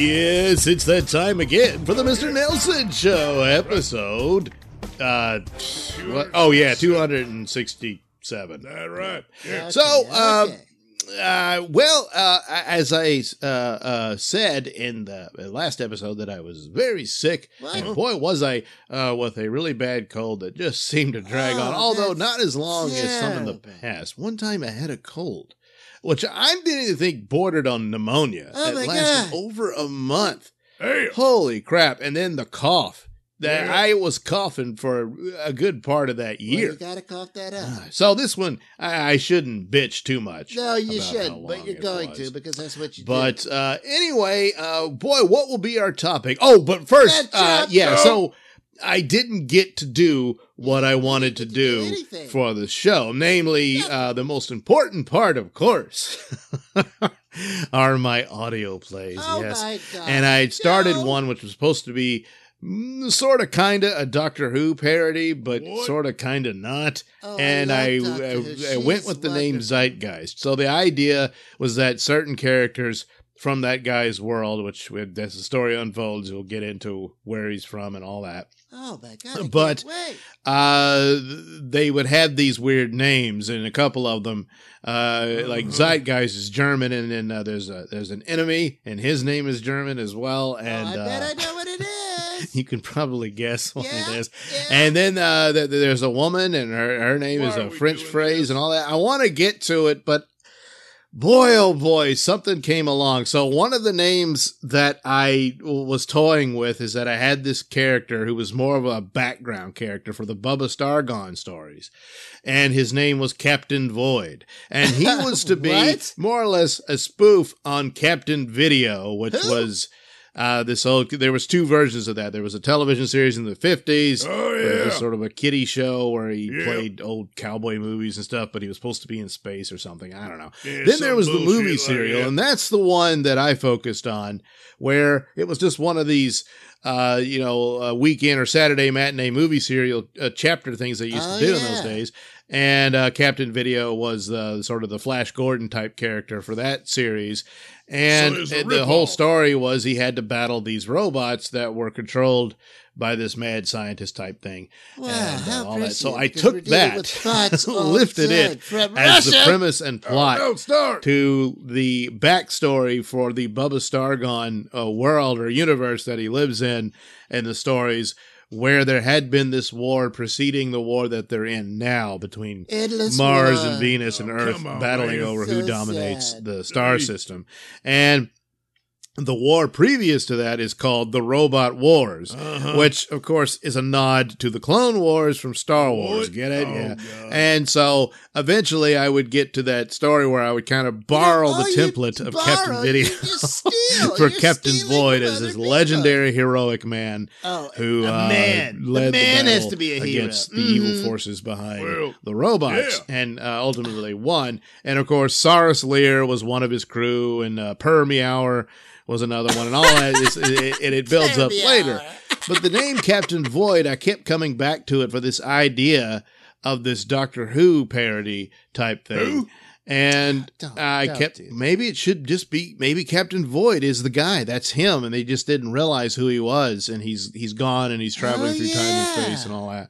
Yes, it's that time again for the Mr. Nailsin Show episode. Uh, what- oh yeah, two hundred and sixty-seven. That right. Yeah. So, Okay, uh, uh, well, uh, as I uh, uh, said in the last episode, that I was very sick, What? and boy, was I uh, with a really bad cold that just seemed to drag on. Oh, Although not as long as some in the past. One time I had a cold, which I'm beginning to think bordered on pneumonia. Oh, that my lasted God. over a month. Hey, Holy crap! And then the cough. That Yeah. I was coughing for a good part of that Well, year. you gotta cough that up. Ah, So this one, I, I shouldn't bitch too much. no, you should, long but you're going was. to because that's what you do. But uh, anyway, uh, boy, what will be our topic? Oh, but first, uh, yeah. So I didn't get to do what I wanted to do do for the show, namely uh, the most important part, of course, are my audio plays. Oh yes, my god! and I started No. one which was supposed to be. Sort of, kind of a Doctor Who parody, but sort of, kind of not Oh, and love I, I, I went with the name. Zeitgeist. So the idea was that certain characters from that guy's world, which as the story unfolds, we'll get into where he's from and all that. Oh my god! I But- Uh, they would have these weird names, and a couple of them, uh, like Mhm. Zeitgeist is German, and then uh, there's a there's an enemy, and his name is German as well. And oh, I bet uh, I know what it is. you can probably guess what Yeah, it is. yeah. And then uh, th- th- there's a woman, and her, her name Why is a French phrase this? and all that. I want to get to it, but boy, oh boy, something came along. So one of the names that I was toying with is that I had this character who was more of a background character for the Bubba Stargon stories. And his name was Captain Void. And he was to be more or less a spoof on Captain Video, which was uh, this old, there was two versions of that. There was a television series in the 50s oh yeah. was sort of a kiddie show where he Yeah. played old cowboy movies and stuff, but he was supposed to be in space or something. I don't know. Yeah, then there was the movie like serial, that. and that's the one that I focused on, where it was just one of these, uh, you know, uh, weekend or Saturday matinee movie serial uh, chapter things they used Oh, to do in those days. And uh, Captain Video was uh, sort of the Flash Gordon type character for that series. And So it's a the whole story was he had to battle these robots that were controlled by this mad scientist type thing Wow, and, uh, all that. So I took that, with thoughts all lifted it time from as the premise and plot Oh, no, to the backstory for the Bubba Stargon uh, world or universe that he lives in, and the stories where there had been this war preceding the war that they're in now between Endless Mars war. and Venus and Oh, Earth on, battling man. over who dominates sad. the star system. And the war previous to that is called the Robot Wars, Uh-huh. which of course is a nod to the Clone Wars from Star Wars. What? Get it? Oh, yeah. God. And so eventually I would get to that story where I would kind of borrow Oh, the template of borrow, Captain Video you for You're Captain Void as this people. legendary heroic man Oh, who uh, man. led the man has battle to be a hero. against the evil Mhm. forces behind Well, the robots, yeah. and uh, ultimately won. And of course, Saurus Lear was one of his crew, and uh, Per Meower was another one, and all that. Is, it, it, it builds up later. But the name Captain Void, I kept coming back to it for this idea of this Doctor Who parody type thing. Who? And Don't- I don't kept maybe it should just be maybe Captain Void is the guy. That's him, and they just didn't realize who he was, and he's he's gone and he's traveling Oh, through time and space and all that.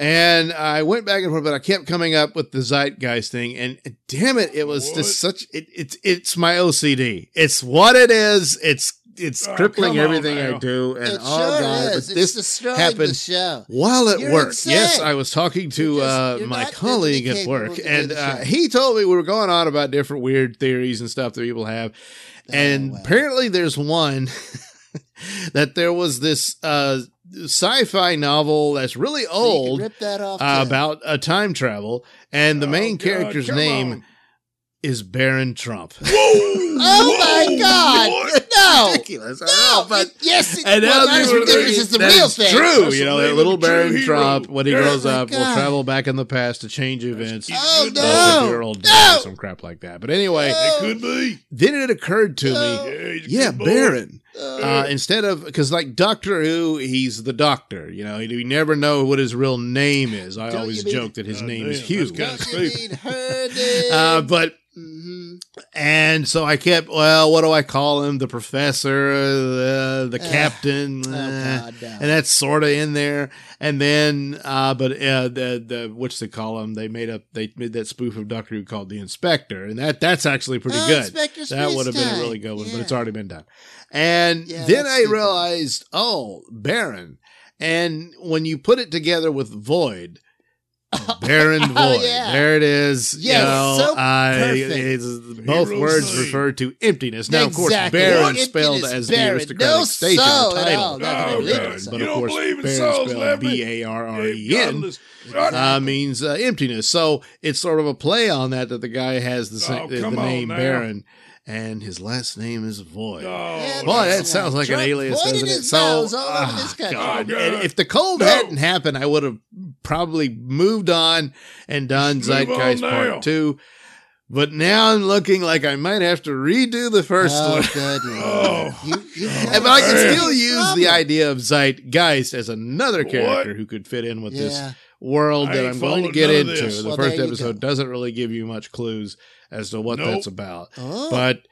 And I went back and forth, but I kept coming up with the zeitgeist thing, and damn it, it was What? just such it, it's it's my OCD. It's what it is. It's it's Oh, crippling come on everything I do, and It oh sure god, is. but it's this destroying happened the show. while at You're work. insane. Yes, I was talking to just- uh, my colleague at work, capable of doing and uh, he told me we were going on about different weird theories and stuff that people have. and Oh, wow. apparently, there's one that there was this uh, sci-fi novel that's really So old rip that off uh, about a time travel, and the Oh, main God, character's name on. is Baron Trump. Whoa! Oh my Whoa! God! What? No, ridiculous. I know, but yes, it, and well, now not as ridiculous thinking as the real thing. True, you know, that little of the true Baron hero. Trump, when he grows Oh my up, will travel back in the past to change events. Oh, no. dog. If you're old, No. some crap like that. But anyway, No. It could be. then it occurred to No. me, Yeah, yeah. Baron. Uh, instead of because like Doctor Who, he's the Doctor. You know, you never know what his real name is. I Don't always joke that his Oh, name damn, is Hugh. don't you stupid. mean Herndon? Uh, but Mhm. And so I kept well, what do I call him? The professor, uh, the Uh, captain, Oh, uh, God, no. and that's sort of in there. And then, uh, but uh, the the what's they call him? They made up they made that spoof of Doctor Who called the Inspector, and that that's actually pretty Oh, good. Inspector That would have been a really good one, but it's already been done. And Yeah, then I stupid. realized, oh, Baron. And when you put it together with Void, Baron Void, Oh, yeah. there it is. Yes, you know, so I, perfect. both Hero's words name. refer to emptiness. Now, of course, Baron Emptiness spelled as the Baron. aristocratic No station soul the at title. all. Not Oh, gonna believe God. it. But You of course, believe in Baron spelled Lambert? B A R R E Yeah, N godless. uh, means uh, emptiness. So it's sort of a play on that that the guy has the, sa- Oh, the, the name now. Baron, and his last name is Void. Oh, Boy, that's that sounds like an alias, pointed doesn't it? So, mouths all ah, over this country. God. Oh, And if the cold No. hadn't happened, I would have probably moved on and done Zeitgeist on Part. Two. But now I'm looking like I might have to redo the first Oh, one. good Oh. lord. You, you oh, And- but I can still use the idea of Zeitgeist as another What? character who could fit in with this Yeah. World I that I'm going to get into. The Well, first episode go. doesn't really give you much clues as to what Nope. that's about. Oh, But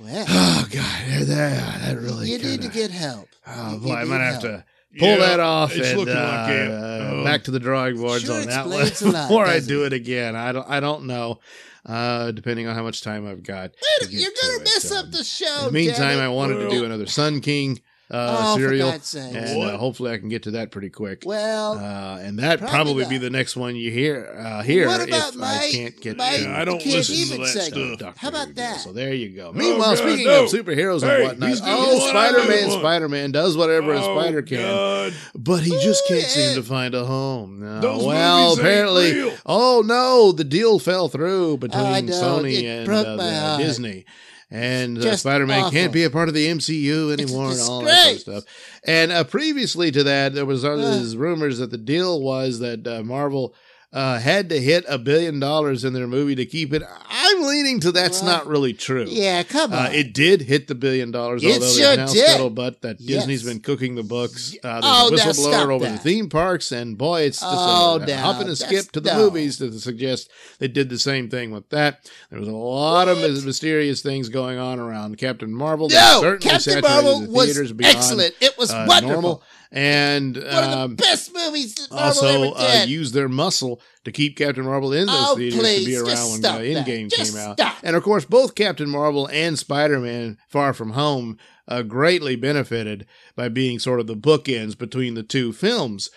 well, oh god, that, that really you need to get help. Oh boy, I need might have help. to pull Yeah, that off it's and looking uh, like it. uh, Um, back to the drawing boards sure on that one lot, before I do it? it again. I don't. I don't know. Uh, depending on how much time I've got. to You're gonna it. mess Um, up the show. In the meantime, I it. wanted to do another Sun King uh, oh, serial, for God's and uh, hopefully I can get to that pretty quick. Well, Uh, and that Probably probably be the next one you hear uh, here What about if my- I can't get my to Yeah, I don't Kid listen to Even that segment? stuff. Doctor How about that? So there you go. Oh, Meanwhile, God, speaking no. of superheroes Hey, and whatnot, oh, what Spider Man. Spider Man does whatever a Oh, spider can, God. but he just can't seem to find a home. No. Those well, movies ain't apparently, real. oh no, the deal fell through between I Sony it and broke uh, my the, heart. Disney. And uh, Spider Man awful. can't be a part of the MCU anymore, and all that sort of stuff. And uh, previously to that, there was Ugh. rumors that the deal was that uh, Marvel uh, had to hit a billion dollars in their movie to keep it. I'm leaning to that's Well, not really true. yeah, come on. Uh, it did hit the billion dollars, It although sure there's now did. scuttlebutt that Yes. Disney's been cooking the books. Uh, Oh, a whistleblower over that. the theme parks, and boy, it's just Oh, a, now, hop and a skip to the no. movies to suggest they did the same thing with that. There was a lot of What? mys- mysterious things going on around Captain Marvel. no, Captain Marvel the was excellent. It was uh, wonderful. normal. And One of the um, best movies that Marvel also ever uh, used their muscle to keep Captain Marvel in those Oh, theaters please, to be around when uh. Endgame Just came out. stop. And of course, both Captain Marvel and Spider Man Far From Home uh, greatly benefited by being sort of the bookends between the two films,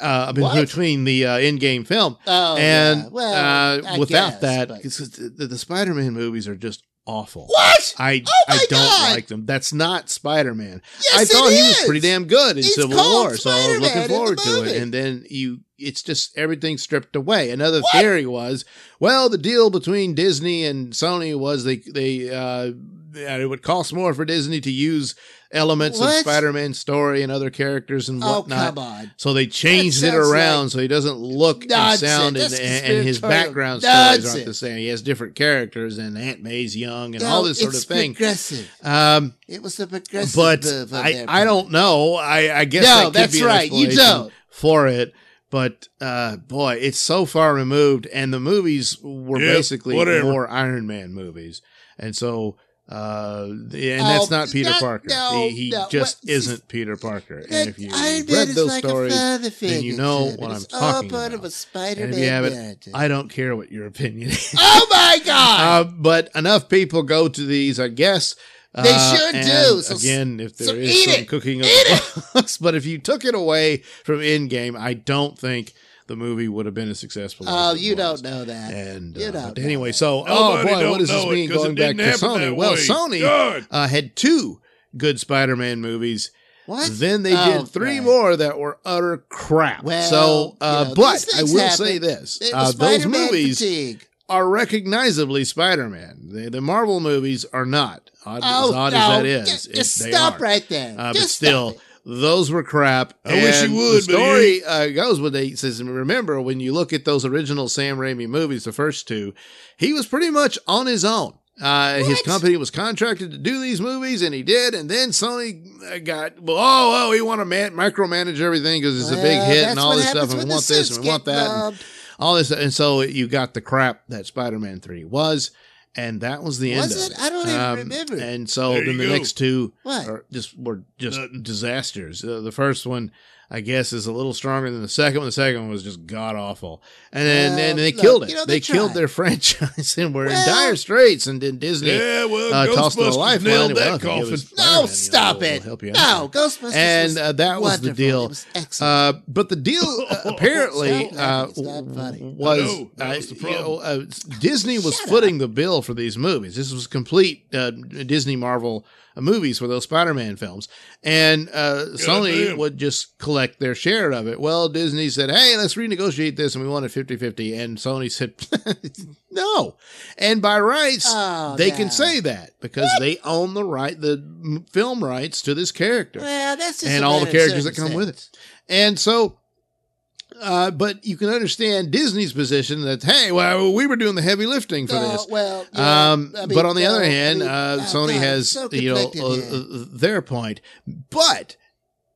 uh, between the uh, Endgame film. oh, and yeah. well, uh, without guess, that, but- the, the Spider Man movies are just awful. what? I Oh I don't God! like them. That's not Spider Man. Yes, I thought he was pretty damn good in It's Civil War, so I was looking forward to it. And then you, it's just everything stripped away. Another What? theory was, well, the deal between Disney and Sony was they they uh, yeah, it would cost more for Disney to use elements of Spider-Man's story and other characters and Oh, whatnot. come on. So they changed it around like so he doesn't look and nonsense. sound and, and, and his conspiratorial background stories aren't the same. He has different characters and Aunt May's young and No, all this sort of it's thing. Progressive. Um, It was the progressive. but I, I don't know. I, I guess No, that could that's be right. You don't. for it. But uh, boy, it's so far removed, and the movies were Yeah, basically whatever. more Iron Man movies, and so uh, and that's Oh, not Peter not- Parker. no, he he no. just What- isn't Peter Parker. That And if you read those like stories, then you know what. I'm talking about. of a Spider-Man and if you haven't. I don't care what your opinion is. oh my God! Uh, but enough people go to these, I guess. They Uh, and do. So- again, if there so is some it. cooking of the books, but if you took it away from Endgame, I don't think the movie would have been as successful. oh, as you was. don't know that. And You uh, anyway, that. so oh boy, what does this mean going back to Sony? Well, way. Sony uh, had two good Spider-Man movies. What? Then they Oh, did three right. more that were utter crap. Well, so, uh, you know, but I will happen. say this: uh, those movies fatigue. are recognizably Spider-Man. The, the Marvel movies are not. Odd, Oh, as odd no. as that is, Just, it- just stop are. right there. Uh, but Just still. Those were crap. I wish he would, The but he story uh, goes when they says, remember when you look at those original Sam Raimi movies, the first two, he was pretty much on his own. Uh, his company was contracted to do these movies, and he did. And then Sony uh, got, well, oh, oh, we want to man- micromanage everything because it's a big hit and all this stuff, and we want this and we want that, and all this. And so you got the crap that Spider-Man Three was, and that was the end Was of it? it. I don't even Um, remember. And so There then the go. next two What? are just were just Nothing. disasters. Uh, the first one, I guess, is a little stronger than the second one. The second one was just god awful, and then Well, and they look, killed it. you know, they they killed their franchise and were in Well- dire straits. And then Disney Yeah, well, uh, tossed them a Ghostbusters lifeline. nailed Well, that if coffin. us No, Spider-Man, you know, stop we'll it. help you out. No, Ghostbusters. And uh, that was the deal. It was excellent. Uh, but the deal uh, apparently Stop uh, laughing. It's not funny. was, I know. That uh, was the you know, problem. uh, Disney was Shut footing the bill for these movies. This was complete uh, Disney Marvel movies for those Spider-Man films, and uh, Sony damn. would just collect their share of it. Well, Disney said, "Hey, let's renegotiate this," and we want it 50-50. and Sony said, "No." And by rights, Oh, they no. can say that because they own the right, the film rights to this character well, that's just and all the characters that come with it. And so, uh, but you can understand Disney's position that hey, well, we were doing the heavy lifting for Oh, this. well, yeah, Um, I mean, but on the other no, I hand, mean, uh, Sony God, has so you know uh, uh, their point. But,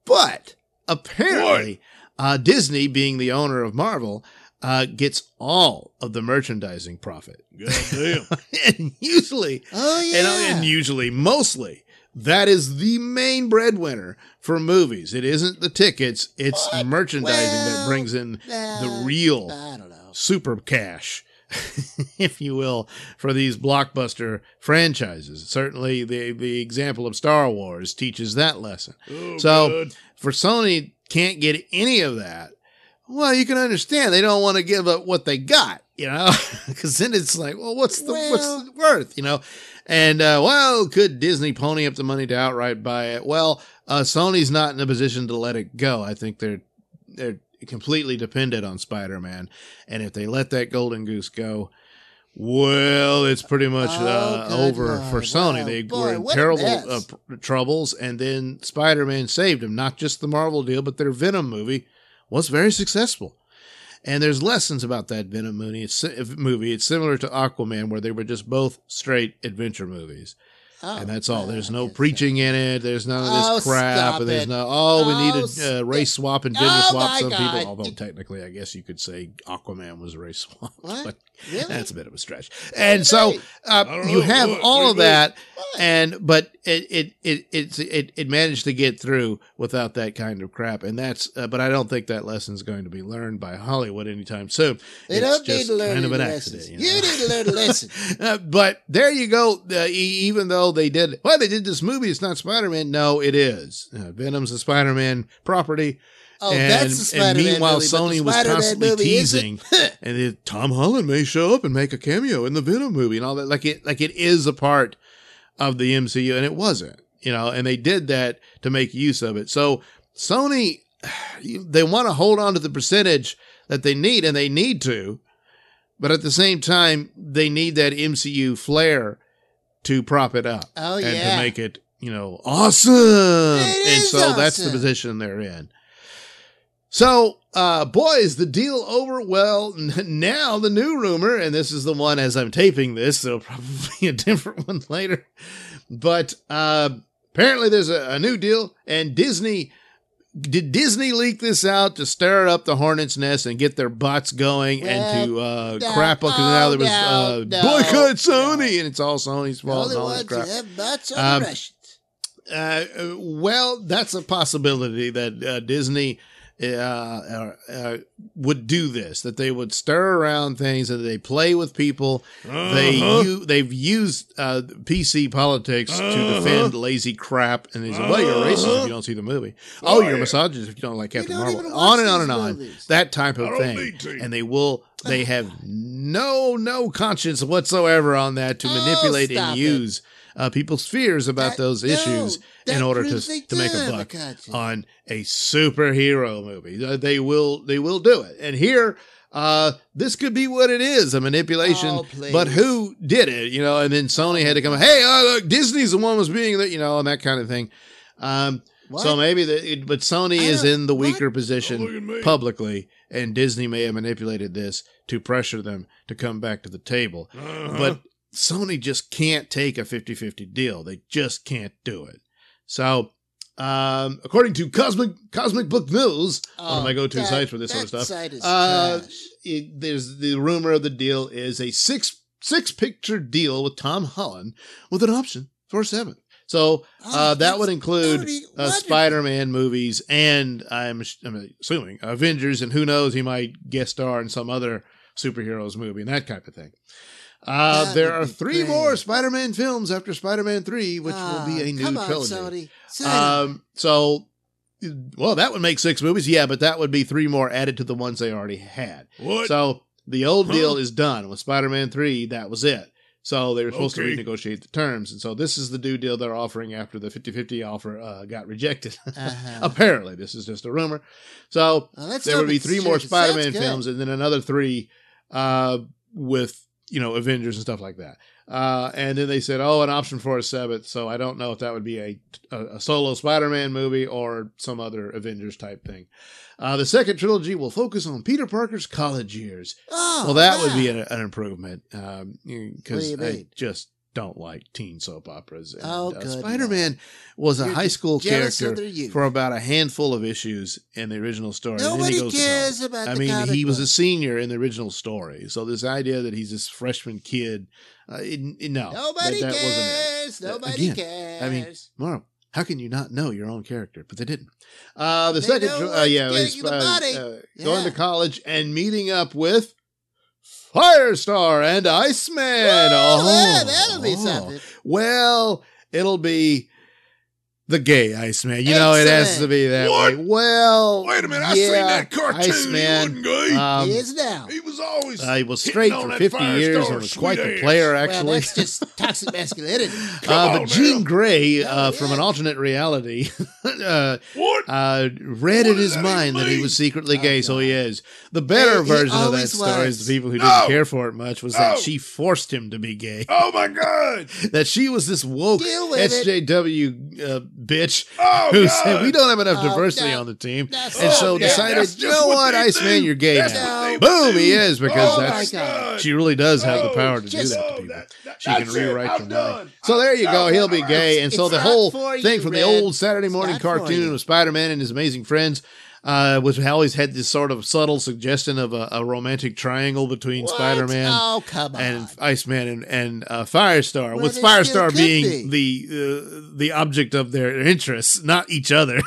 but apparently, uh, Disney, being the owner of Marvel, uh, gets all of the merchandising profit, God damn. and usually oh yeah, and, uh, and usually, mostly, that is the main breadwinner for movies. It isn't the tickets; it's What? merchandising that brings in uh, the real I don't know. super cash, if you will, for these blockbuster franchises. Certainly, the the example of Star Wars teaches that lesson. Oh, So- God. For Sony, can't get any of that. Well, you can understand they don't want to give up what they got, you know, because then it's like, well, what's the what's the worth, you know? And uh, well, could Disney pony up the money to outright buy it? Well, uh, Sony's not in a position to let it go. I think they're they're completely dependent on Spider-Man, and if they let that golden goose go, well, it's pretty much uh, Oh, over for Sony. Wow. they Boy, were in terrible uh, troubles, and then Spider-Man saved them. Not just the Marvel deal, but their Venom movie was very successful. And there's lessons about that Venom movie. It's, movie. it's similar to Aquaman, where they were just both straight adventure movies Oh, and that's all. There's no preaching in it. There's none of this Oh, crap, stop and there's it. no oh, we Oh, need to uh, race swap and gender Oh, swap some God. people. Although You- technically, I guess you could say Aquaman was a race swap, What? but Really? that's a bit of a stretch. And so uh, you know. have What? all What of do that, What? and but it it it it's it, it managed to get through without that kind of crap, and that's. Uh, but I don't think that lesson's going to be learned by Hollywood anytime soon. They It's don't need to learn kind of any an lessons. accident. You, You need to learn a lesson. Uh, but there you go. Uh, even though they did, well, they did this movie. It's not Spider Man. No, it is. Uh, Venom's a Spider Man property. Oh, and, that's the Spider-Man and meanwhile, movie, Sony was constantly movie teasing, and then Tom Holland may show up and make a cameo in the Venom movie and all that. Like it, like it is a part of the MCU, and it wasn't. You know, and they did that to make use of it. So Sony, they want to hold on to the percentage that they need, and they need to, but at the same time, they need that MCU flair to prop it up Oh, and yeah. to make it, you know, awesome. It and so that's the position they're in. So, uh, boys, the deal over. Well, n- now the new rumor, and this is the one as I'm taping this, so probably a different one later. But uh, apparently, there's a, a new deal, and Disney. Did Disney leak this out to stir up the hornet's nest and get their butts going and to uh, no, crap? Because now oh, there was no, uh, no, boycott Sony, no. and it's all Sony's fault. and all that that crap. have butts are Um, Russians. Uh, well, that's a possibility that uh, Disney uh, uh, uh, would do this. That they would stir around things, and they play with people. They Uh-huh. u- they've used uh, PC politics to Uh-huh. defend lazy crap, and they say, "Well, you're racist if you don't see the movie. Oh, Oh, you're yeah. misogynist if you don't like Captain don't Marvel." On and on and on. movies. That type of thing, and they will. They have no no conscience whatsoever on that to Oh, manipulate and it. use uh, people's fears about That- those no, issues in order to to make a buck on a superhero movie. Uh, They will they will do it. And here uh, this could be what it is a manipulation. Oh, but who did it? You know, and then Sony had to come, hey, uh, look, Disney's the one was being the, you know, and that kind of thing. Um, What? so maybe the, but Sony is in the weaker Don't position at publicly, and Disney may have manipulated this to pressure them to come back to the table. Uh-huh. But Sony just can't take a 50 50 deal. They just can't do it. So, um, according to Cosmic Cosmic Book News, one of my go-to sites for this sort of stuff, Site is uh, it, there's the rumor of the deal is a six six picture deal with Tom Holland with an option for a seventh. So Oh, uh, that would include uh. Spider-Man movies and I'm, I'm assuming Avengers, and who knows, he might guest star in some other superheroes movie and that type of thing. Uh, there are three great. more Spider-Man films after Spider-Man Three, which will be Ah, a new come on, trilogy. Sony. Sign up. Um, so, well, that would make six movies, yeah, but that would be three more added to the ones they already had. what? So the old Huh? deal is done with Spider-Man Three. That was it. So they were supposed Okay. to renegotiate the terms, and so this is the new deal they're offering after the 50-50 offer uh, got rejected. Uh-huh. Apparently, this is just a rumor. So Well, there would be three true. more Spider-Man films, and then another three uh, with you know Avengers and stuff like that. Uh, and then they said, "Oh, an option for a seventh." So I don't know if that would be a a, a solo Spider-Man movie or some other Avengers type thing. Uh, the second trilogy will focus on Peter Parker's college years. Oh, well, that would be an, an improvement because you I just don't like teen soap operas. And, Oh, uh, good Spider-Man was a You're high school character for about a handful of issues in the original story. and then he Nobody goes cares about I mean, he was a senior in the original story, so this idea that he's this freshman kid, uh, it, it- no, Nobody that, that cares. Nobody again, cares. I mean, Marv, how can you not know your own character? But they didn't. Uh, the They second, uh, yeah, getting is, you the uh, uh, going to college and meeting up with Firestar and Iceman. Whoa, oh, yeah, that'll be oh. something. Well, it'll be the gay Iceman. You know, it has to be that What? way. Well, Wait a minute, I yeah, seen that cartoon. Iceman. He wasn't gay. Um, he is now. he was always. uh, he was straight for 50 years Firestar and was quite the player, actually. Well, that's just toxic masculinity. Come Uh, on but Jean now. Grey, Oh, uh, from an alternate reality, uh, What? uh, read What in his that mind even that he was secretly Oh, gay, so he is. The better He- he version of that always story is the people who No. didn't care for it much was that she forced him to be gay. Oh my God! That she was this woke Deal with it. SJW uh, bitch Oh who God! said we don't have enough Oh, diversity no. on the team, and so Oh, yeah, decided, you know what Iceman, you're gay now. Boom, do. he is because oh that's she really does have the Oh, power to do that to Oh, people. that- that- She can it. rewrite I'm mind. So there you go. He'll be gay. And so the whole thing from the old Saturday morning cartoon of Spider Man and his amazing friends, uh, which always had this sort of subtle suggestion of a, a romantic triangle between? Spider Man. Oh. And Iceman and, and uh, Firestar, Well, with Firestar being the uh, the object of their interests, not each other.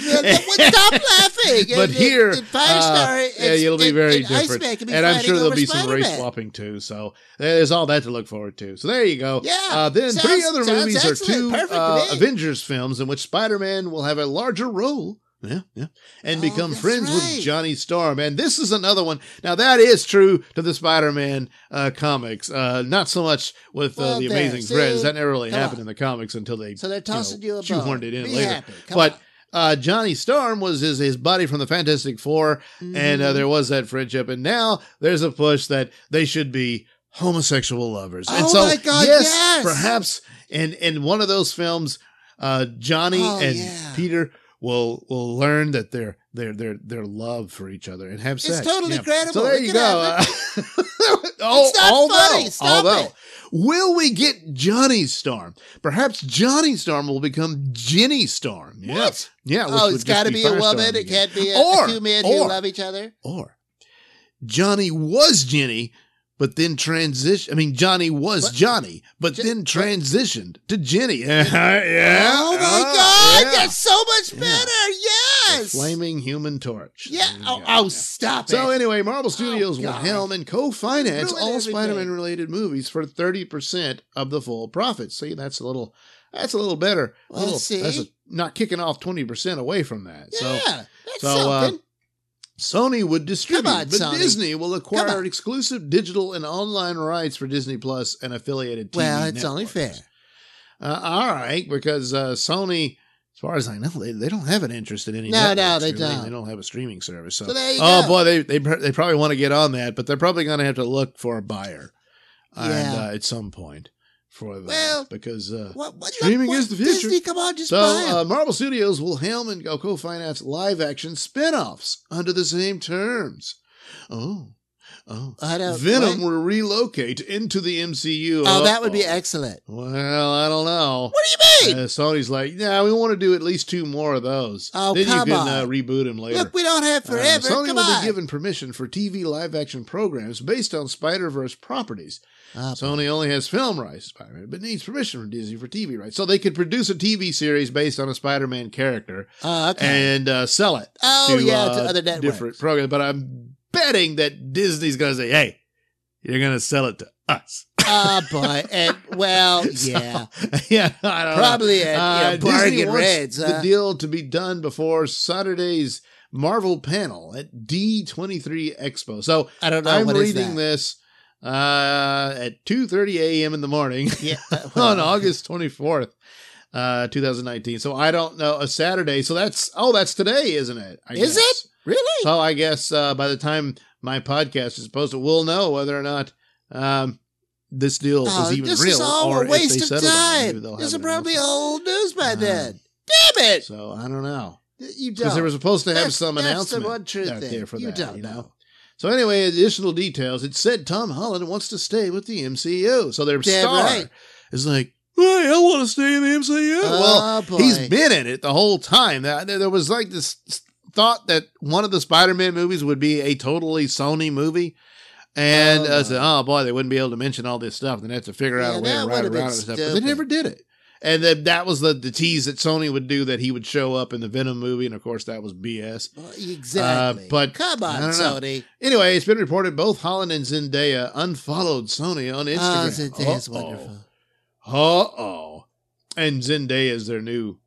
Stop laughing. but And- here, and Firestar, uh, yeah, it'll be very and different. Be And I'm sure there'll be some race swapping too. So there's all that to look forward to. So there you go. Yeah, Uh, then sounds- three other movies are two uh. Avengers films in which Spider-Man will have a larger role. Yeah, yeah. And Oh, become friends with. Johnny Storm. And this is another one. Now, that is true to the Spider Man uh, comics. Uh, not so much with uh, Well, the Amazing see? Friends. That never really happened on. in the comics until they So they're tossing you, know, a shoehorned it in Be later. But on. uh, Johnny Storm was his, his buddy from the Fantastic 4 and uh, there was that friendship. And now there's a push that they should be homosexual lovers. and Oh so, my God, yes, yes! perhaps in in one of those films, uh, Johnny Oh, and yeah. Peter will will learn that their their their their love for each other and have It's sex. It's totally credible. So there It you go. Oh, It's not although, funny. Stop although, it. will we get Johnny Storm? Perhaps Johnny Storm will become Ginny Storm. Yeah. What? Yeah. Oh, it's got to be a woman. It again. can't be a, Or- two men or- who love each other. Or Johnny was Ginny, but then transition. I mean, Johnny was What? Johnny, but J- then transitioned to Ginny. yeah. oh my uh, God, yeah. that's so much Yeah. better. The Yes. flaming human torch. Yeah. Oh, oh Yeah. stop it. So anyway, Marvel Studios will helm and co-finance Ruin all everything. Spider-Man related movies for 30% of the full profits. See, that's a little that's a little better. A Well, little, see? That's a, not kicking off 20% away from that. yeah, So that's so, uh, something. Sony would distribute, on, but Sony. Disney will acquire exclusive digital and online rights for Disney Plus and affiliated TV well, it's only fair. Uh, all right, because uh, Sony As far as I know, they, they don't have an interest in any. No, no, they really. don't. They don't have a streaming service. So, So there you oh go. boy, they they they probably want to get on that, but they're probably going to have to look for a buyer, and, uh, at some point for that Well, because uh, What, what, Streaming what, is the future. Disney, come on, just so buy uh, Marvel Studios will helm and co-finance live-action spin-offs under the same terms. Oh, oh, I don't. Venom what? will relocate into the MCU. Oh, that would be excellent. Well, I don't know. What do you mean? Uh, Sony's like, yeah, we want to do at least two more of those. Oh, then come you can on. Uh, reboot him later. Look, we don't have forever. Uh, forever. Sony come will on. be given permission for TV live-action programs based on Spider-Verse properties. Oh, Sony only has film rights, to Spider-Man, but needs permission from Disney for TV rights, so they could produce a TV series based on a Spider-Man character oh, okay. and uh, sell it. oh, to, yeah, uh, to other networks. different programs. But I'm betting that Disney's going to say, "Hey, you're going to sell it to us." Oh, boy. And, well, So, yeah. yeah, I don't know. Probably at Uh, you know, Disney bargain wants rates. the Huh? deal to be done before Saturday's Marvel panel at D23 Expo. So I don't know. I'm reading this uh, at 2:30 a.m. in the morning Yeah. uh, on August 24th, uh, 2019. So I don't know a Saturday. So that's oh, that's today, isn't it? Is it? I Is guess. Really? So I guess uh, by the time my podcast is posted, we'll know whether or not um, this deal Oh, is even this real is all or a waste of settle down, maybe time. This is probably old news by Uh, then. Damn it! So I don't know You because don't. they were supposed to have That's- some that's the announcement one true out thing. there for You that. don't you know. know. So anyway, additional details. It said Tom Holland wants to stay with the MCU. So their Damn star right. is like, hey, I want to stay in the MCU. well, oh, boy. he's been in it the whole time. There was like this thought that one of the Spider-Man movies would be a totally Sony movie. And Oh, I said, oh boy, they wouldn't be able to mention all this stuff. Then they have to figure out a way to write around it stuff. But they never did it. And then that was the, the tease that Sony would do that he would show up in the Venom movie. And of course, that was BS. Well, exactly. Uh, but come on. Sony. Anyway, it's been reported both Holland and Zendaya unfollowed Sony on Oh, Instagram. Zendaya's Uh-oh. wonderful. Uh oh. And Zendaya is their new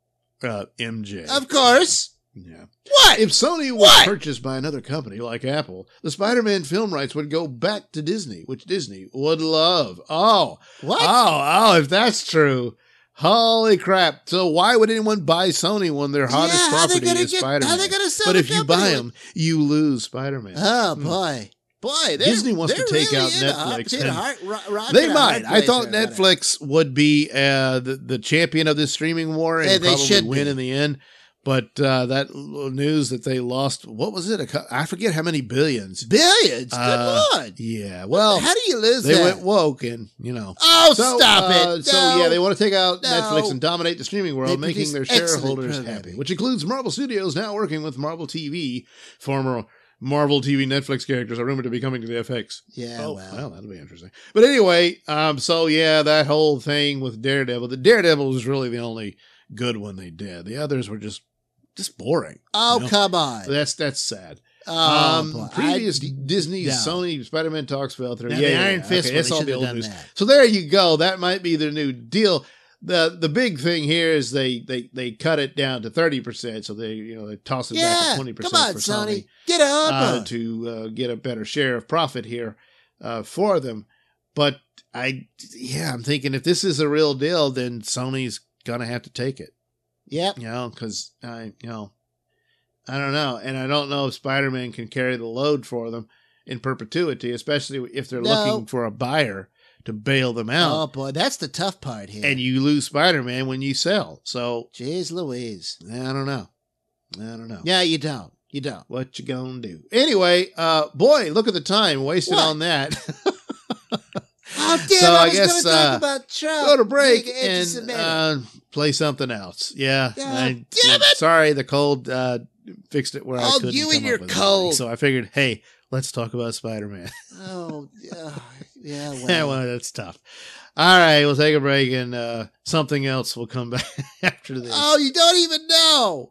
uh, MJ. Of course. Yeah. What? If Sony was What? purchased by another company like Apple, the Spider Man film rights would go back to Disney, which Disney would love. Oh, what? oh, oh, if that's true. Holy crap. So why would anyone buy Sony when their hottest yeah, property gonna is get? Spider-Man? But if you buy them, you lose Spider Man. oh boy, boy, Disney wants to take really out Netflix hot- to the and heart- ro- rocket They might. I thought Netflix would be uh, the the champion of this streaming war and Yeah, they probably win be. in the end. But uh, that news that they lost, what was it? I forget how many billions. Billions. Good Uh, lord. Yeah. Well, How do you lose they that? went woke and you know. oh, So, stop uh, it! So No. yeah, they want to take out No. Netflix and dominate the streaming world, They making their shareholders happy. Which includes Marvel Studios now working with Marvel TV. Former Marvel TV Netflix characters are rumored to be coming to the FX. yeah, Oh, well, well, that'll be interesting. But anyway, um, so yeah, that whole thing with Daredevil. The Daredevil was really the only good one they did. The others were just just boring. oh you know? come on. That's that's sad. Oh, um, boy. previous I- Disney, no. Sony, Spider Man talks fell through. Yeah, yeah, Iron yeah. Fist Okay, one, all the old news. that. So there you go. That might be their new deal. the The big thing here is they they they cut it down to thirty percent. So they you know they toss it back to twenty percent. come on, for Sony, Sony get up uh, to uh, get a better share of profit here uh, for them. But I, yeah, I'm thinking if this is a real deal, then Sony's gonna have to take it. Yep. You know, because I, you know, I don't know, and I don't know if Spider-Man can carry the load for them in perpetuity, especially if they're No. looking for a buyer to bail them out. Oh boy, that's the tough part here. and you lose Spider-Man when you sell. So Jeez Louise. I don't know. I don't know. Yeah, you don't. You don't. What you gonna do? Anyway, uh, boy, look at the time wasted What? on that. Oh damn! So I I was guess, going to talk uh, about Trump. Go to break and uh, play something else. Yeah, God I- damn it! Sorry, the cold uh, fixed it where I Oh, couldn't. you come and your anything. cold. So I figured, hey, let's talk about Spider-Man. oh, yeah, yeah. Well, Yeah, well, that's tough. All right, we'll take a break and uh, something else will come back after this. oh, you don't even know.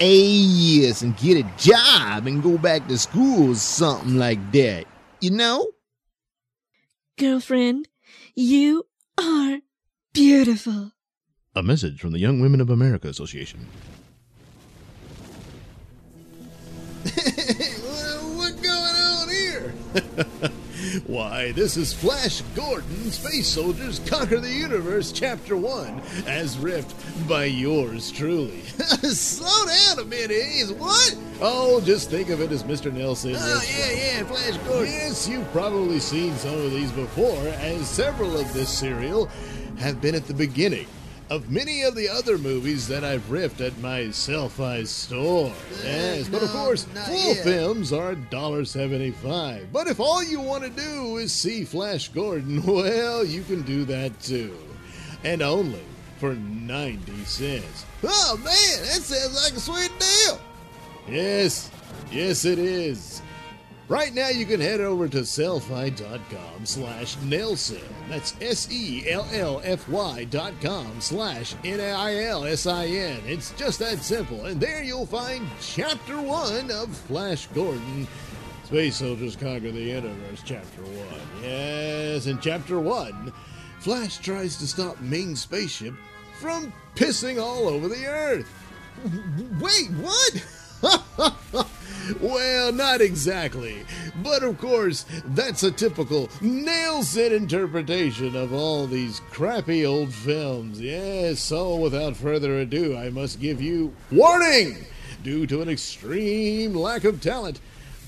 ass and get a job and go back to school or something like that. You know? Girlfriend, you are beautiful. A message from the Young Women of America Association. what going on here? Why, this is Flash Gordon, Space Soldiers Conquer the Universe, Chapter 1, as ripped by yours truly. Slow down a minute, is what? Oh, just think of it as Mr. Nailsin. Oh, yeah, yeah, Flash Gordon. Yes, you've probably seen some of these before, as several of this serial have been at the beginning of many of the other movies that I've riffed at my Sellfy store. Yes, but of course, full yet. films are $1.75. But if all you want to do is see Flash Gordon, well, you can do that too. And only for 90 cents. Oh, man, that sounds like a sweet deal. Yes, yes it is. Right now you can head over to sellfy.com slash Nailsin. That's S-E-L-L-F-Y dot com slash N-A-I-L-S-I-N. It's just that simple. And there you'll find chapter one of Flash Gordon. Space Soldiers Conquer the Universe, chapter one. Yes, in chapter one, Flash tries to stop Ming's spaceship from pissing all over the Earth. Wait, what? well, not exactly. But of course, that's a typical Nailsin interpretation of all these crappy old films. Yes, so without further ado, I must give you warning! Due to an extreme lack of talent,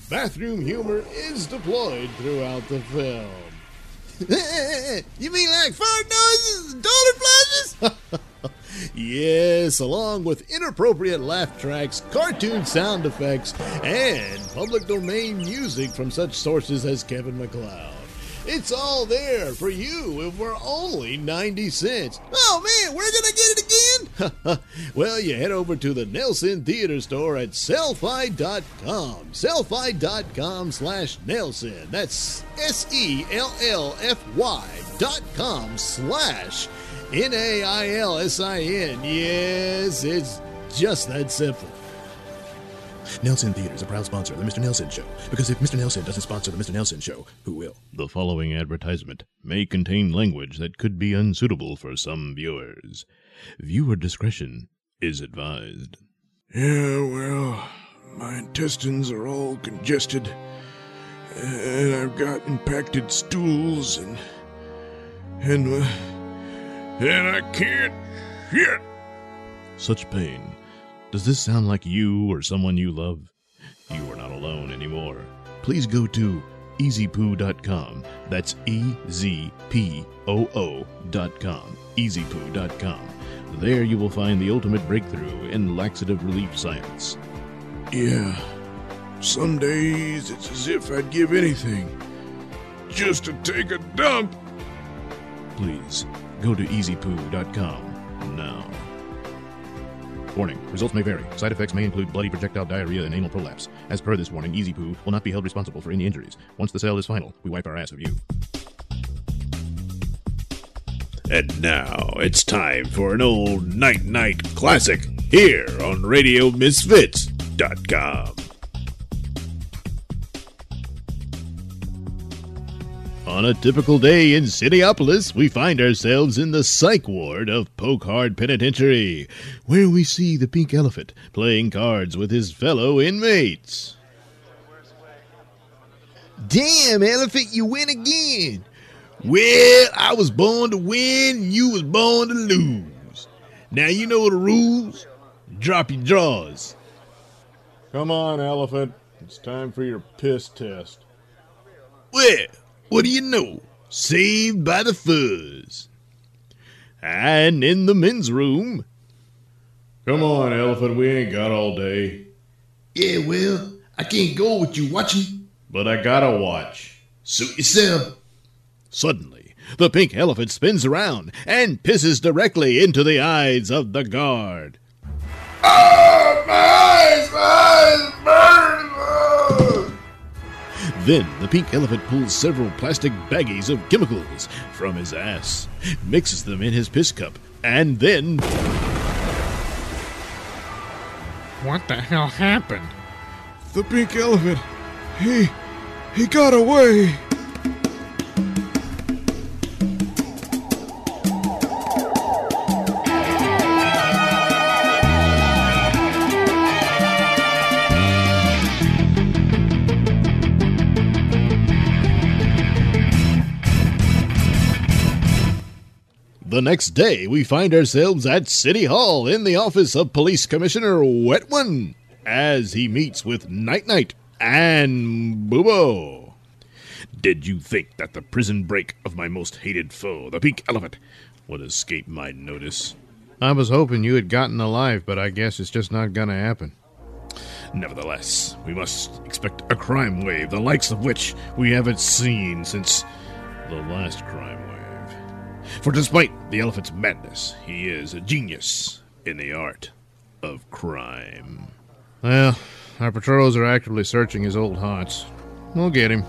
bathroom humor is deployed throughout the film. you mean like fart noises and toilet flushes? Yes, along with inappropriate laugh tracks, cartoon sound effects, and public domain music from such sources as Kevin MacLeod. It's all there for you for only 90 cents. Oh, man, we're gonna get it again? well, you head over to the Nailsin Theater Store at sellfy.com. Sellfy.com slash Nailsin. That's S E L L F Y dot com slash N A I L S I N. Yes, it's just that simple. Nailsin Theater is a proud sponsor of the Mr. Nailsin Show, because if Mr. Nailsin doesn't sponsor the Mr. Nailsin Show, who will? The following advertisement may contain language that could be unsuitable for some viewers. Viewer discretion is advised. Yeah, well, my intestines are all congested, and I've got impacted stools, and and uh, and I can't shit. Such pain. Does this sound like you or someone you love? You are not alone anymore. Please go to easypoo.com. That's E Z P O O.com. Easypoo.com. There you will find the ultimate breakthrough in laxative relief science. Yeah, some days it's as if I'd give anything just to take a dump. Please go to easypoo.com now. Warning results may vary. Side effects may include bloody projectile diarrhea and anal prolapse. As per this warning, Easy Poo will not be held responsible for any injuries. Once the sale is final, we wipe our ass of you. And now it's time for an old Night Knight classic here on RadioMisfits.com. On a typical day in Cityopolis, we find ourselves in the psych ward of Poke Hard Penitentiary, where we see the pink elephant playing cards with his fellow inmates. Damn, elephant, you win again. Well, I was born to win, and you was born to lose. Now you know the rules. Drop your jaws. Come on, elephant. It's time for your piss test. Well, what do you know? Saved by the fuzz. And in the men's room, Come on, elephant. We ain't got all day. Yeah, well, I can't go with you watching. But I gotta watch. Suit yourself. suddenly, the pink elephant spins around and pisses directly into the eyes of the guard. Ah! Then the pink elephant pulls several plastic baggies of chemicals from his ass, mixes them in his piss cup, and then What the hell happened? The pink elephant. He. he got away. The next day, we find ourselves at City Hall in the office of Police Commissioner Wetwin as he meets with Night Knight and Boobo. Did you think that the prison break of my most hated foe, the pink elephant, would escape my notice? I was hoping you had gotten alive, but I guess it's just not gonna happen. Nevertheless, we must expect a crime wave, the likes of which we haven't seen since the last crime. For despite the elephant's madness, he is a genius in the art of crime. Well, our patrols are actively searching his old haunts. We'll get him.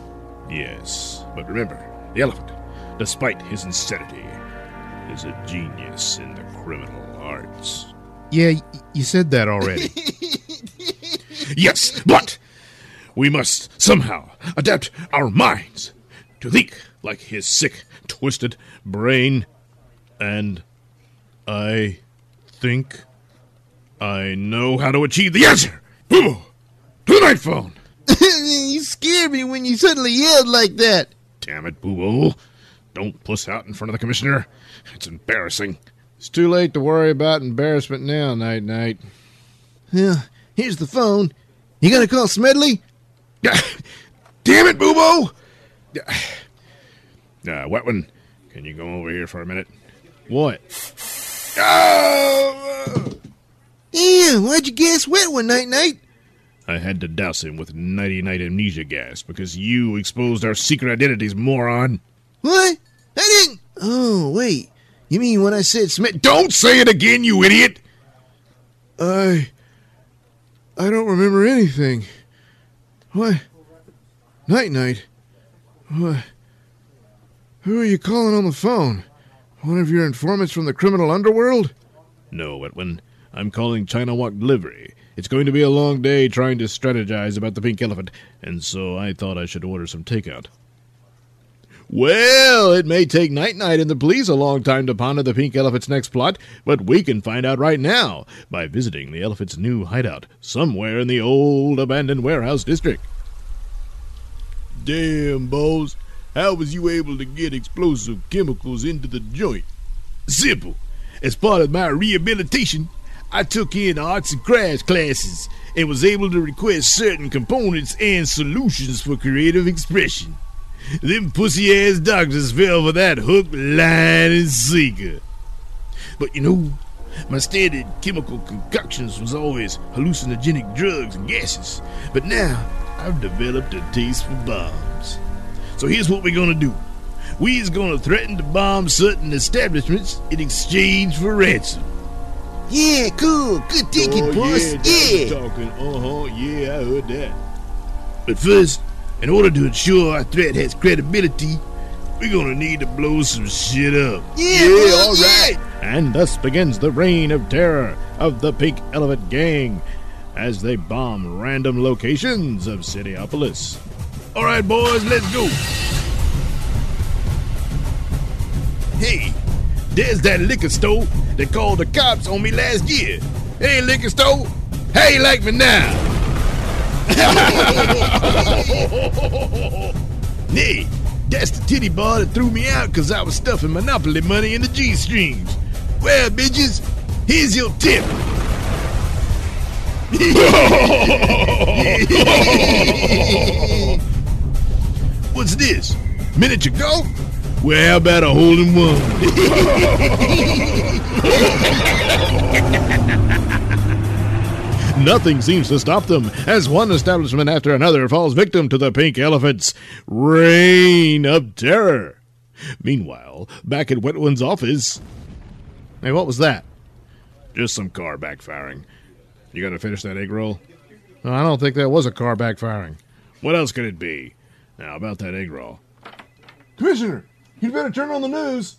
Yes, but remember, the elephant, despite his insanity, is a genius in the criminal arts. Yeah, y- you said that already. Yes, but we must somehow adapt our minds to think like his sick, twisted brain. And I think I know how to achieve the answer. Boo! To the night phone! you scared me when you suddenly yelled like that. Damn it, Boo Boo. Don't puss out in front of the commissioner. It's embarrassing. it's too late to worry about embarrassment now, Night Knight. Well, here's the phone. You gonna call Smedley? Damn it, Boo Uh, Wetwin, can you go over here for a minute? What? Oh! Yeah, why'd you guess wet one night night? I had to douse him with nighty night amnesia gas because you exposed our secret identities, moron. What? I didn't. Oh, wait. You mean when I said Smith? Don't say it again, you idiot! I. I don't remember anything. What? Night night? What? Who are you calling on the phone? One of your informants from the criminal underworld? No, Wetwin. I'm calling China Walk Delivery. It's going to be a long day trying to strategize about the pink elephant, and so I thought I should order some takeout. Well, it may take Night Knight and the police a long time to ponder the pink elephant's next plot, but we can find out right now by visiting the elephant's new hideout somewhere in the old abandoned warehouse district. Damn, boss. How was you able to get explosive chemicals into the joint? Simple. As part of my rehabilitation, I took in arts and crafts classes and was able to request certain components and solutions for creative expression. Them pussy ass doctors fell for that hook, line, and sinker. But you know, my standard chemical concoctions was always hallucinogenic drugs and gases. But now I've developed a taste for bombs. So here's what we're gonna do. We's gonna threaten to bomb certain establishments in exchange for ransom. Yeah, cool. Good thinking, oh, boss. yeah, Yeah. talking. Uh huh. Yeah, I heard that. But first, in order to ensure our threat has credibility, we're gonna need to blow some shit up. Yeah, all boss, right. And thus begins the reign of terror of the Pink Elephant Gang as they bomb random locations of Cityopolis. All right, boys, let's go. Hey, there's that liquor store that called the cops on me last year. Hey, liquor store, how you like me now? hey, that's the titty bar that threw me out because I was stuffing Monopoly money in the G strings. Well, bitches, here's your tip. What's this? Miniature golf? Well, how about a hole in one? Nothing seems to stop them as one establishment after another falls victim to the Pink Elephant's reign of terror. Meanwhile, back at Wetwin's office, Hey, what was that? just some car backfiring. You gonna finish that egg roll? No, I don't think that was a car backfiring. What else could it be? Now, about that egg roll. Commissioner, you'd better turn on the news.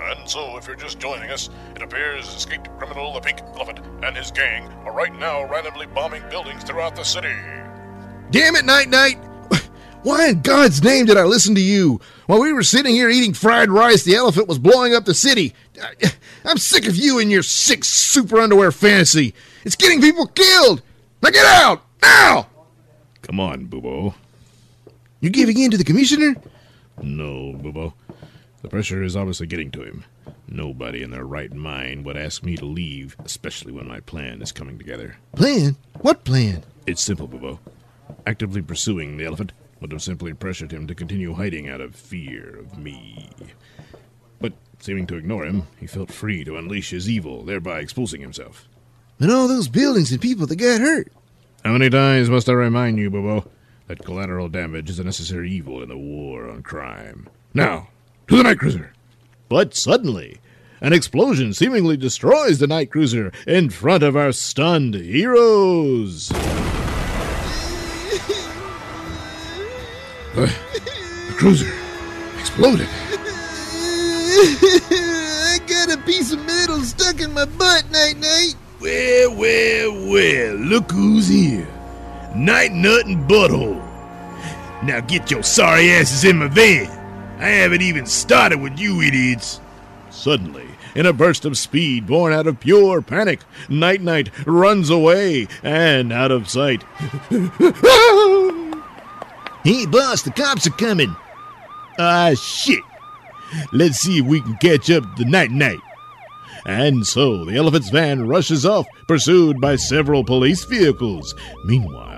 And so, if you're just joining us, it appears escaped criminal the Pink Elephant and his gang are right now randomly bombing buildings throughout the city. Damn it, Night Knight! Why in God's name did I listen to you? While we were sitting here eating fried rice, the elephant was blowing up the city. I- I'm sick of you and your sick super underwear fantasy. It's getting people killed! Now get out! Now! Come on, Boobo. You giving in to the commissioner? No, Boobo. The pressure is obviously getting to him. Nobody in their right mind would ask me to leave, especially when my plan is coming together. Plan? What plan? It's simple, Boobo. Actively pursuing the elephant would have simply pressured him to continue hiding out of fear of me. But seeming to ignore him, he felt free to unleash his evil, thereby exposing himself. And all those buildings and people that got hurt. How many times must I remind you, Bobo, that collateral damage is a necessary evil in the war on crime? Now, to the night cruiser! But suddenly, an explosion seemingly destroys the night cruiser in front of our stunned heroes. the, the cruiser exploded. I got a piece of metal stuck in my butt, Night Knight. Well, well, well, look who's here. Night Nut and Butthole. Now get your sorry asses in my van. I haven't even started with you idiots. Suddenly, in a burst of speed born out of pure panic, Night Knight runs away and out of sight. Hey, boss, the cops are coming. Ah, shit. Let's see if we can catch up to Night Knight. And so the elephant's van rushes off, pursued by several police vehicles. Meanwhile,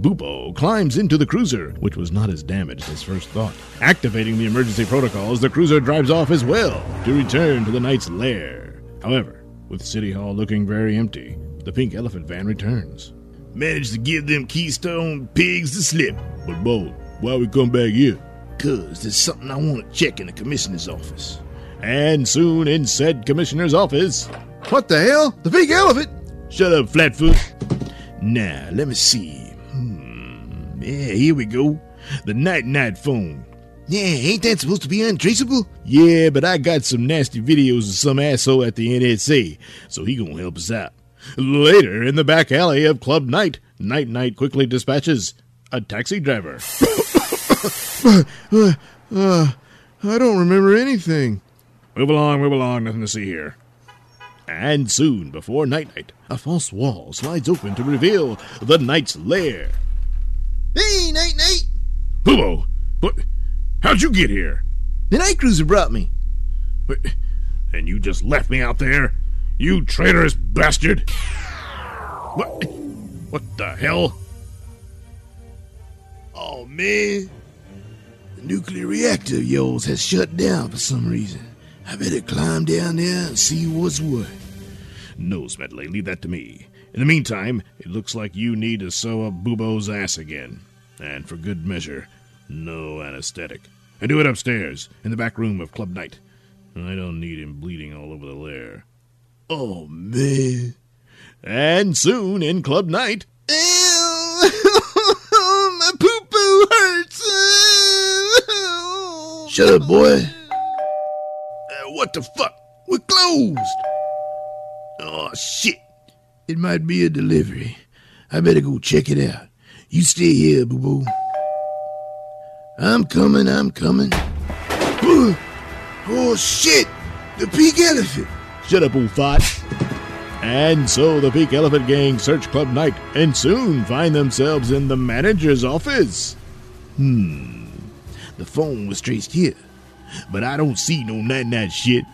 Boobo climbs into the cruiser, which was not as damaged as first thought. Activating the emergency protocols, the cruiser drives off as well to return to the knight's lair. However, with City Hall looking very empty, the pink elephant van returns. Managed to give them Keystone pigs the slip. But Bo, why we come back here? Cause there's something I want to check in the commissioner's office. And soon in said commissioner's office, What the hell? The big elephant? Shut up, Flatfoot. Now, let me see. Yeah, here we go. The night night phone. Yeah, ain't that supposed to be untraceable? Yeah, but I got some nasty videos of some asshole at the NSA, so he gonna help us out. later in the back alley of Club Night, Night Knight quickly dispatches a taxi driver. Uh, uh, I don't remember anything. Move along, move along, nothing to see here. And soon, before night night, a false wall slides open to reveal the knight's lair. Hey, Night Knight. Boobo, what? How'd you get here? The night cruiser brought me. But, and you just left me out there? You traitorous bastard! What? What the hell? Oh man, the nuclear reactor of yours has shut down for some reason. I better climb down there and see what's what. No, Smedley, leave that to me. In the meantime, it looks like you need to sew up Boobo's ass again. And for good measure, no anesthetic. And do it upstairs, in the back room of Club Night. I don't need him bleeding all over the lair. Oh man. And soon in Club Night, Ew. my poo poo hurts. Shut up, boy. Uh, what the fuck? We're closed. Oh shit. It might be a delivery. I better go check it out. You stay here, boo boo. I'm coming, I'm coming. Oh shit! The pink elephant! shut up, Ulfot. And so the Peak Elephant Gang search Club Night and soon find themselves in the manager's office. Hmm. The phone was traced here, but I don't see no night night shit.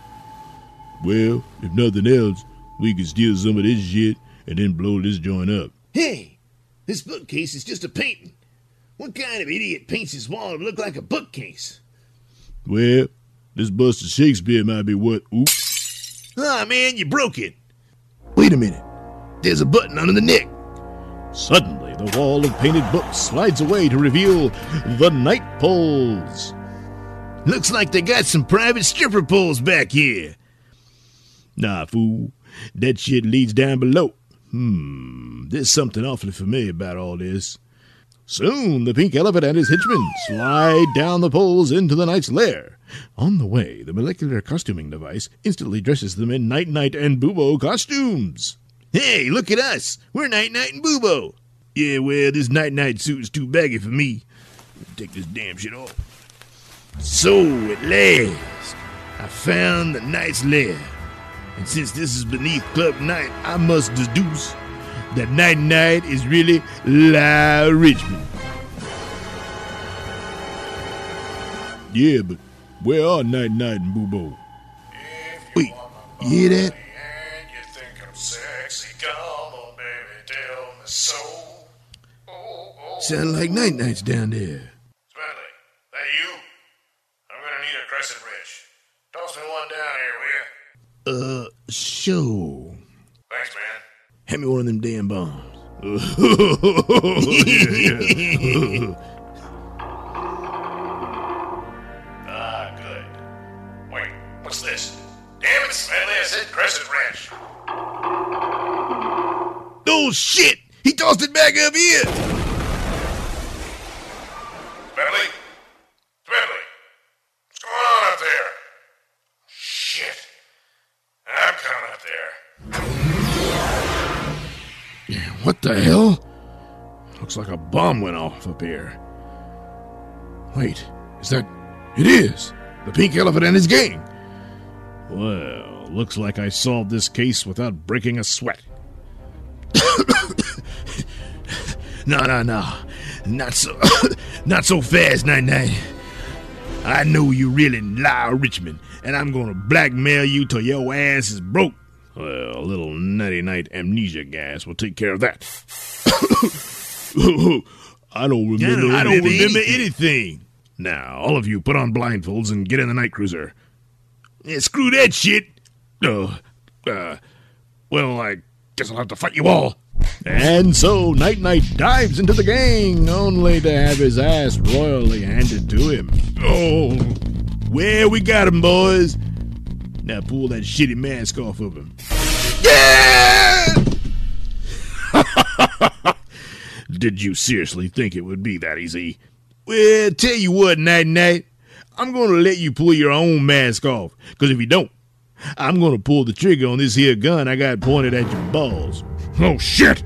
Well, if nothing else, we can steal some of this shit and then blow this joint up. Hey, this bookcase is just a painting. What kind of idiot paints his wall to look like a bookcase? Well, this bust of Shakespeare might be what. Oops. Ah, man, you broke it. Wait a minute. There's a button under the neck. Suddenly, the wall of painted books slides away to reveal the night poles. Looks like they got some private stripper poles back here. Nah, fool. That shit leads down below. Hmm, there's something awfully familiar about all this. Soon the pink elephant and his henchmen slide down the poles into the knight's lair. On the way, the molecular costuming device instantly dresses them in Night Knight and Bubo costumes. Hey, look at us. We're Night Knight and Bubo. Yeah, well, this Night Knight suit is too baggy for me. Take this damn shit off. So, at last, I found the knight's lair. And since this is beneath Club Night, I must deduce that Night Knight is really La Richmond. Yeah, but where are Night Knight and Bubo? Wait, you hear that? Sound like Night Knight's down there. Smedley, that you? I'm gonna need a crescent wrench. Toss me one down here, will ya? Uh, sure. Thanks, man. Hand me one of them damn bombs. Ah, good. Wait, what's this? Damn it, Smedley, I said crescent wrench. Oh shit! He tossed it back up here! Smedley? What's going on up there? Shit. I'm coming up there. What the hell? Looks like a bomb went off up here. Wait, is that. It is! The pink elephant and his gang! Well, looks like I solved this case without breaking a sweat. No, no, no. Not so not so fast, Night Knight. I know you really lie, Richmond, and I'm gonna blackmail you till your ass is broke. Well, a little natty night amnesia gas will take care of that. I don't remember. I don't remember anything. anything. Now, all of you, put on blindfolds and get in the night cruiser. Yeah, screw that shit. Uh, uh, well, I guess I'll have to fight you all. And so Night Knight dives into the gang, only to have his ass royally handed to him. Oh, well, we got him, boys. Now pull that shitty mask off of him. Yeah! Did you seriously think it would be that easy? Well, tell you what, Night Knight, I'm gonna let you pull your own mask off. Cause if you don't, I'm gonna pull the trigger on this here gun I got pointed at your balls. Oh, shit!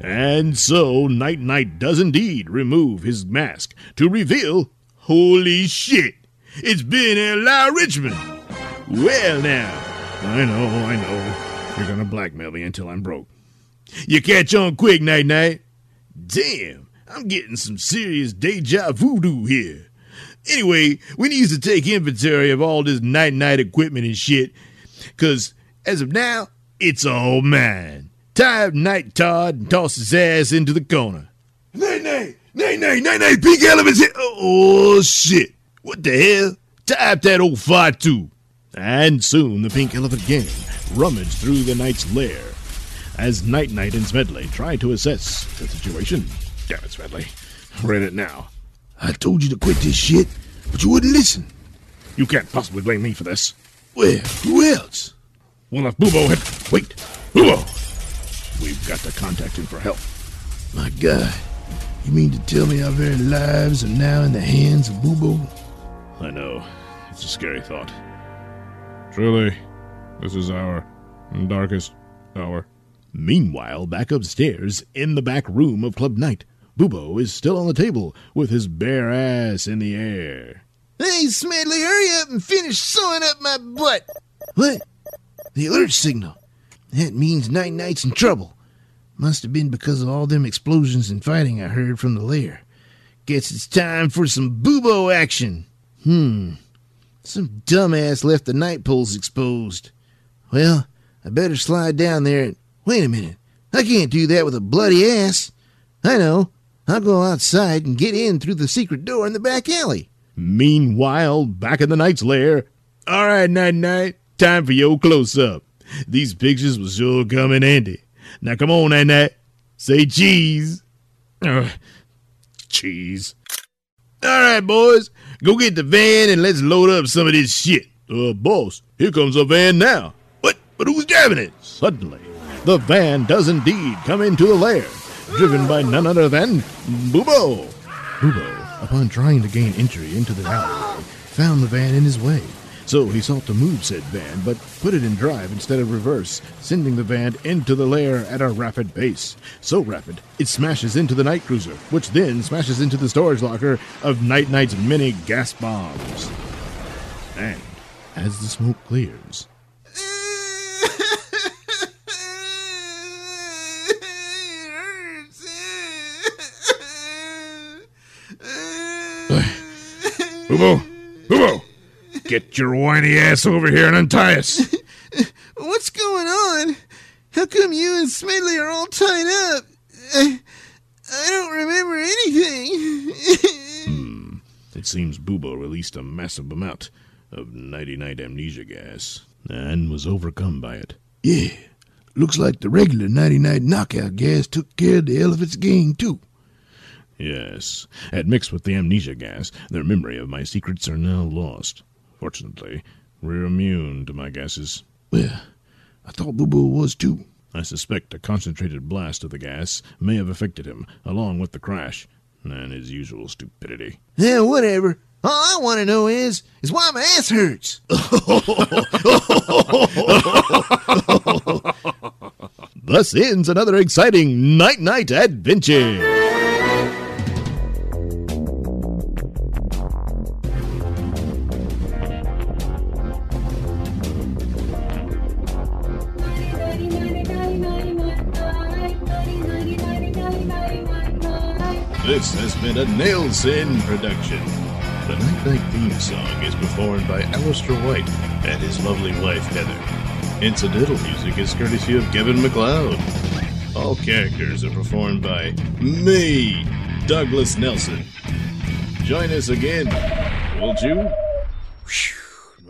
And so Night Knight does indeed remove his mask to reveal. Holy shit! It's been Eli Richmond. Well, now, I know, I know. You're gonna blackmail me until I'm broke. you catch on quick, Night Knight. Damn, I'm getting some serious deja voodoo here. Anyway, we need to take inventory of all this Night Knight equipment and shit, cause as of now, it's all mine. Tie up Night Todd and toss his ass into the corner. Night Knight, Night Knight, Night Knight, pink elephants here. Oh shit! What the hell? Tie up that old fart too. And soon the Pink Elephant gang rummaged through the knight's lair as Night Knight and Smedley tried to assess the situation. Damn it, Smedley. We're in it now. I told you to quit this shit, but you wouldn't listen. You can't possibly blame me for this. Well, who else? Well, if Bubo had. Wait! Bubo! We've got to contact him for help. My God, you mean to tell me our very lives are now in the hands of Bubo? I know. It's a scary thought. Truly, this is our darkest hour. Meanwhile, back upstairs, in the back room of Club Night, Bubo is still on the table with his bare ass in the air. Hey, Smedley, hurry up and finish sewing up my butt. What? The alert signal. That means Night Knight's in trouble. Must have been because of all them explosions and fighting I heard from the lair. Guess it's time for some Bubo action. Hmm. Some dumbass left the night poles exposed. Well, I better slide down there and. Wait a minute. I can't do that with a bloody ass. I know. I'll go outside and get in through the secret door in the back alley. Meanwhile, back in the night's lair, All right, Night Knight. Time for your close up. These pictures will sure come in handy. Now come on, Night Knight. Say cheese. Ugh, cheese. All right, boys. Go get the van and let's load up some of this shit. uh, boss, here comes a van now. What? But who's driving it? Suddenly, the van does indeed come into the lair, driven by none other than Bubo. Bubo, upon trying to gain entry into the alleyway, found the van in his way. So he sought to move said van, but put it in drive instead of reverse, sending the van into the lair at a rapid pace. So rapid, it smashes into the night cruiser, which then smashes into the storage locker of Night Knight's many gas bombs. And as the smoke clears, Boobo, Boobo, get your whiny ass over here and untie us. What's going on? How come you and Smedley are all tied up? I, I don't remember anything. Hmm. it seems Bubo released a massive amount of nighty night amnesia gas and was overcome by it. Yeah, looks like the regular 99 knockout gas took care of the elephant's gang, too. Yes, and mixed with the amnesia gas, their memory of my secrets are now lost. Fortunately, we're immune to my gases. Well, I thought Boo was, too. I suspect a concentrated blast of the gas may have affected him, along with the crash and his usual stupidity. Yeah, whatever. All I want to know is, is why my ass hurts. Thus ends another exciting night night adventure. This has been a Nailsin production. The Night Knight theme song is performed by Alistair White and his lovely wife Heather. Incidental music is courtesy of Kevin MacLeod. All characters are performed by me, Douglas Nelson. Join us again, won't you?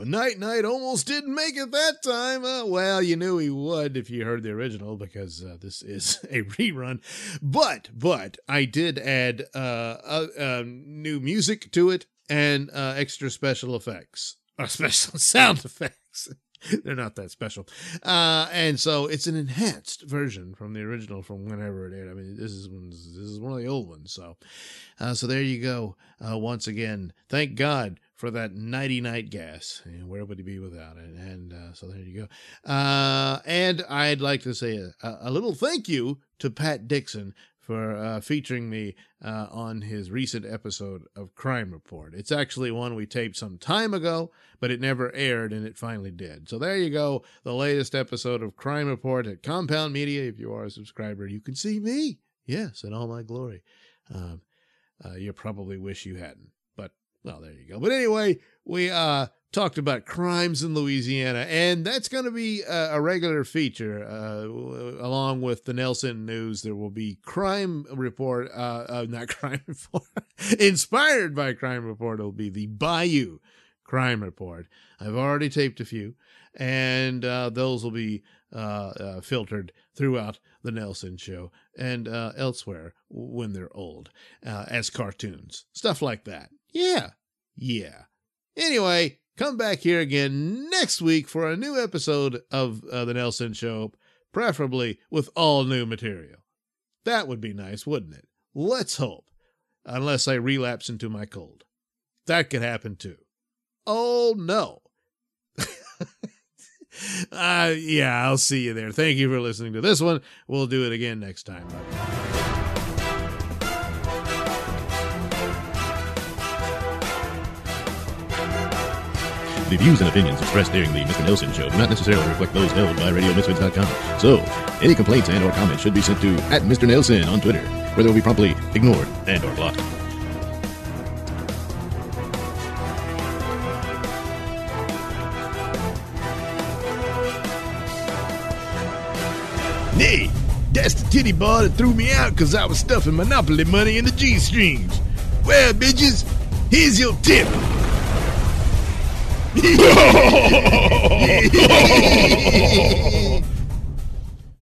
Night Knight almost didn't make it that time. Uh, well, you knew he would if you heard the original because uh, this is a rerun. But but I did add uh, uh, uh new music to it and uh, extra special effects or special sound effects. They're not that special. Uh, and so it's an enhanced version from the original from whenever it aired. I mean, this is one, this is one of the old ones. So, uh, so there you go. Uh, once again, thank God for that nighty night gas. Where would he be without it? And uh, so there you go. Uh, and I'd like to say a, a little thank you to Pat Dixon for uh, featuring me uh, on his recent episode of Crime Report. It's actually one we taped some time ago, but it never aired, and it finally did. So there you go, the latest episode of Crime Report at Compound Media. If you are a subscriber, you can see me, yes, in all my glory. Um, uh, you probably wish you hadn't, well, there you go. But anyway, we uh talked about crimes in Louisiana, and that's going to be a, a regular feature. Uh, along with the Nailsin News, there will be Crime Report, uh, uh, not Crime Report, inspired by Crime Report. It'll be the Bayou Crime Report. I've already taped a few, and uh, those will be uh, filtered throughout the Nailsin Show and elsewhere when they're old as cartoons, stuff like that. Yeah, yeah. Anyway, come back here again next week for a new episode of uh, The Nailsin Show, preferably with all new material. That would be nice, wouldn't it? Let's hope. Unless I relapse into my cold. That could happen too. Oh no. uh, yeah, I'll see you there. Thank you for listening to this one. We'll do it again next time. The views and opinions expressed during the Mr. Nailsin Show do not necessarily reflect those held by RadioMisfits.com. So, any complaints and or comments should be sent to at Mr. Nailsin on Twitter, where they will be promptly ignored and or blocked. Nay, that's the titty bar that threw me out because I was stuffing Monopoly money in the G strings. Well, bitches, here's your tip. No!